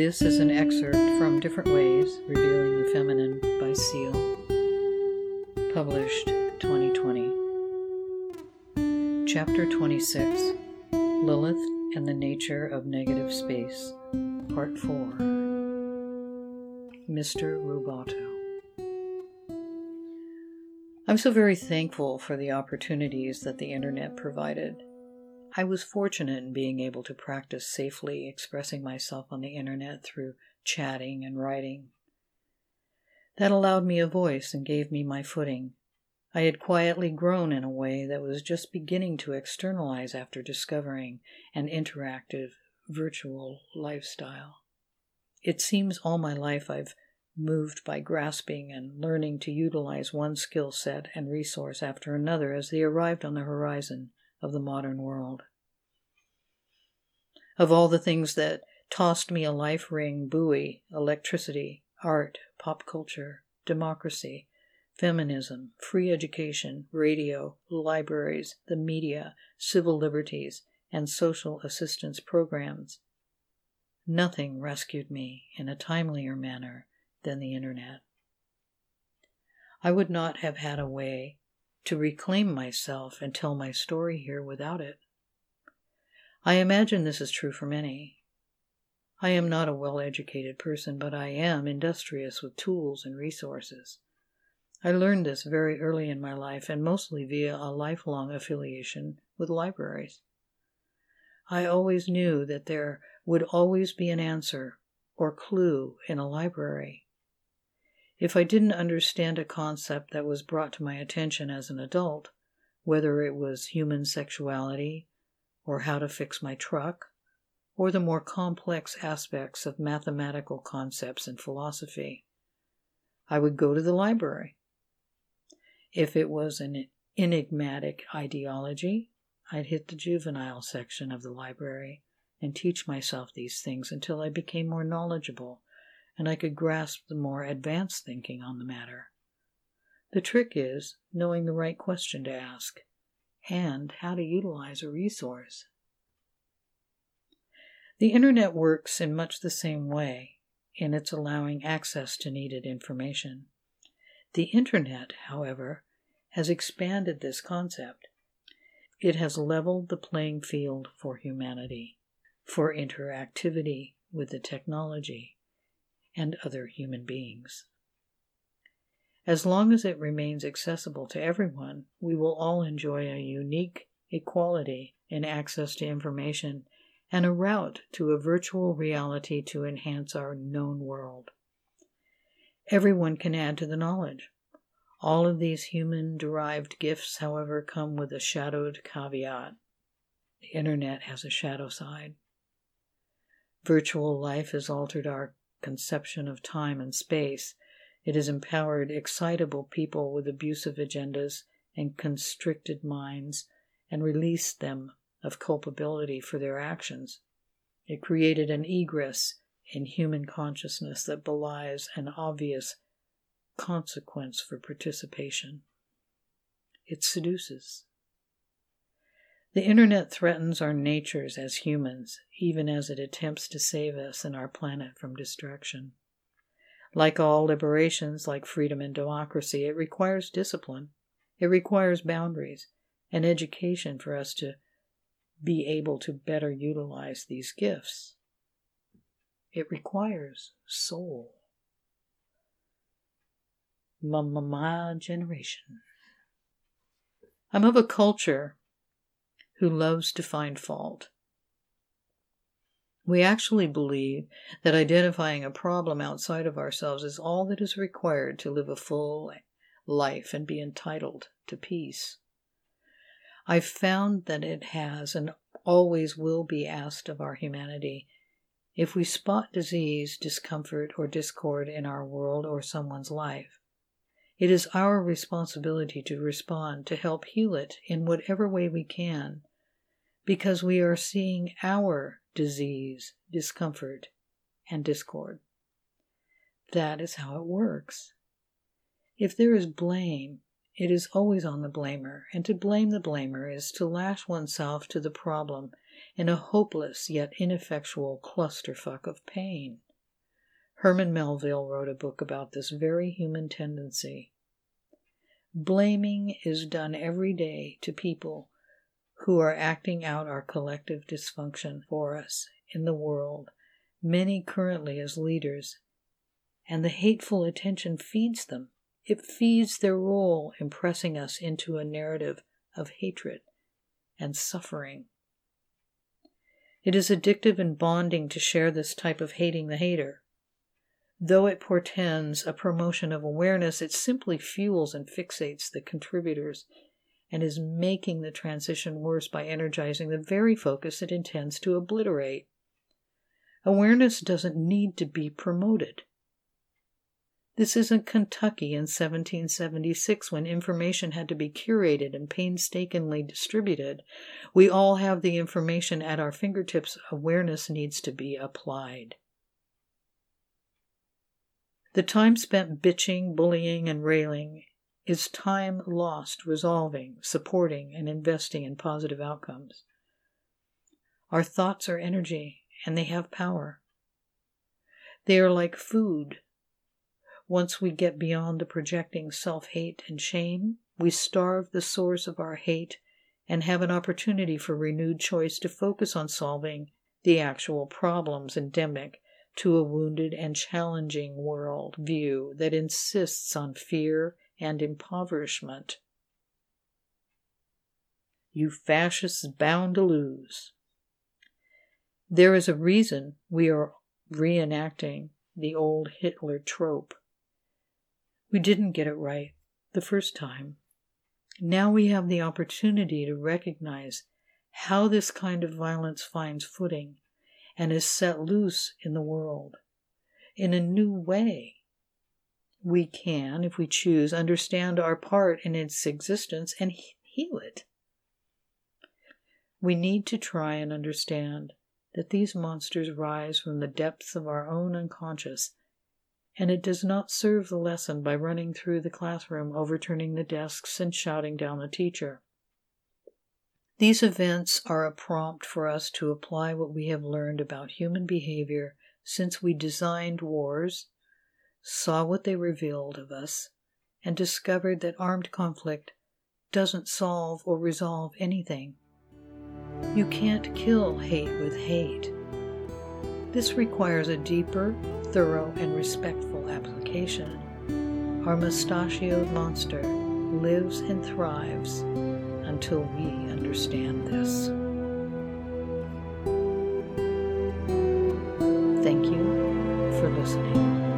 This is an excerpt from Different Ways Revealing the Feminine by Seal, published 2020. Chapter 26 Lilith and the Nature of Negative Space, Part 4 Mr. Rubato. I'm so very thankful for the opportunities that the internet provided. I was fortunate in being able to practice safely expressing myself on the internet through chatting and writing. That allowed me a voice and gave me my footing. I had quietly grown in a way that was just beginning to externalize after discovering an interactive virtual lifestyle. It seems all my life I've moved by grasping and learning to utilize one skill set and resource after another as they arrived on the horizon of the modern world. Of all the things that tossed me a life ring buoy, electricity, art, pop culture, democracy, feminism, free education, radio, libraries, the media, civil liberties, and social assistance programs. Nothing rescued me in a timelier manner than the internet. I would not have had a way to reclaim myself and tell my story here without it. I imagine this is true for many. I am not a well educated person, but I am industrious with tools and resources. I learned this very early in my life and mostly via a lifelong affiliation with libraries. I always knew that there would always be an answer or clue in a library. If I didn't understand a concept that was brought to my attention as an adult, whether it was human sexuality, or how to fix my truck, or the more complex aspects of mathematical concepts and philosophy, I would go to the library. If it was an enigmatic ideology, I'd hit the juvenile section of the library and teach myself these things until I became more knowledgeable and I could grasp the more advanced thinking on the matter. The trick is knowing the right question to ask and how to utilize a resource. The Internet works in much the same way in its allowing access to needed information. The Internet, however, has expanded this concept. It has leveled the playing field for humanity, for interactivity with the technology, and other human beings. As long as it remains accessible to everyone, we will all enjoy a unique equality in access to information and a route to a virtual reality to enhance our known world. Everyone can add to the knowledge. All of these human derived gifts, however, come with a shadowed caveat. The internet has a shadow side. Virtual life has altered our conception of time and space. It has empowered excitable people with abusive agendas and constricted minds and released them of culpability for their actions. It created an egress in human consciousness that belies an obvious consequence for participation. It seduces. The internet threatens our natures as humans, even as it attempts to save us and our planet from destruction. Like all liberations, like freedom and democracy, it requires discipline. It requires boundaries and education for us to be able to better utilize these gifts. It requires soul. My generation. I'm of a culture who loves to find fault. We actually believe that identifying a problem outside of ourselves is all that is required to live a full life and be entitled to peace. I've found that it has and always will be asked of our humanity if we spot disease, discomfort, or discord in our world or someone's life. It is our responsibility to respond to help heal it in whatever way we can because we are seeing our disease, discomfort, and discord. That is how it works. If there is blame, it is always on the blamer, and to blame the blamer is to lash oneself to the problem in a hopeless yet ineffectual clusterfuck of pain. Herman Melville wrote a book about this very human tendency. Blaming is done every day to people who are acting out our collective dysfunction for us in the world, many currently as leaders, and the hateful attention feeds them. It feeds their role in pressing us into a narrative of hatred and suffering. It is addictive and bonding to share this type of hating the hater. Though it portends a promotion of awareness, it simply fuels and fixates the contributors and is making the transition worse by energizing the very focus it intends to obliterate. Awareness doesn't need to be promoted. This isn't Kentucky in 1776 when information had to be curated and painstakingly distributed. We all have the information at our fingertips. Awareness needs to be applied. The time spent bitching, bullying, and railing is time lost resolving, supporting, and investing in positive outcomes. Our thoughts are energy, and they have power. They are like food once we get beyond the projecting self hate and shame, we starve the source of our hate and have an opportunity for renewed choice to focus on solving the actual problems endemic to a wounded and challenging world view that insists on fear and impoverishment. You fascists bound to lose. There is a reason we are reenacting the old Hitler trope we didn't get it right the first time. Now we have the opportunity to recognize how this kind of violence finds footing and is set loose in the world in a new way. We can, if we choose, understand our part in its existence and heal it. We need to try and understand that these monsters rise from the depths of our own unconscious and it does not serve the lesson by running through the classroom, overturning the desks, and shouting down the teacher. These events are a prompt for us to apply what we have learned about human behavior since we designed wars, saw what they revealed of us, and discovered that armed conflict doesn't solve or resolve anything. You can't kill hate with hate. This requires a deeper, thorough, and respectful application. Our mustachioed monster lives and thrives until we understand this. Thank you for listening.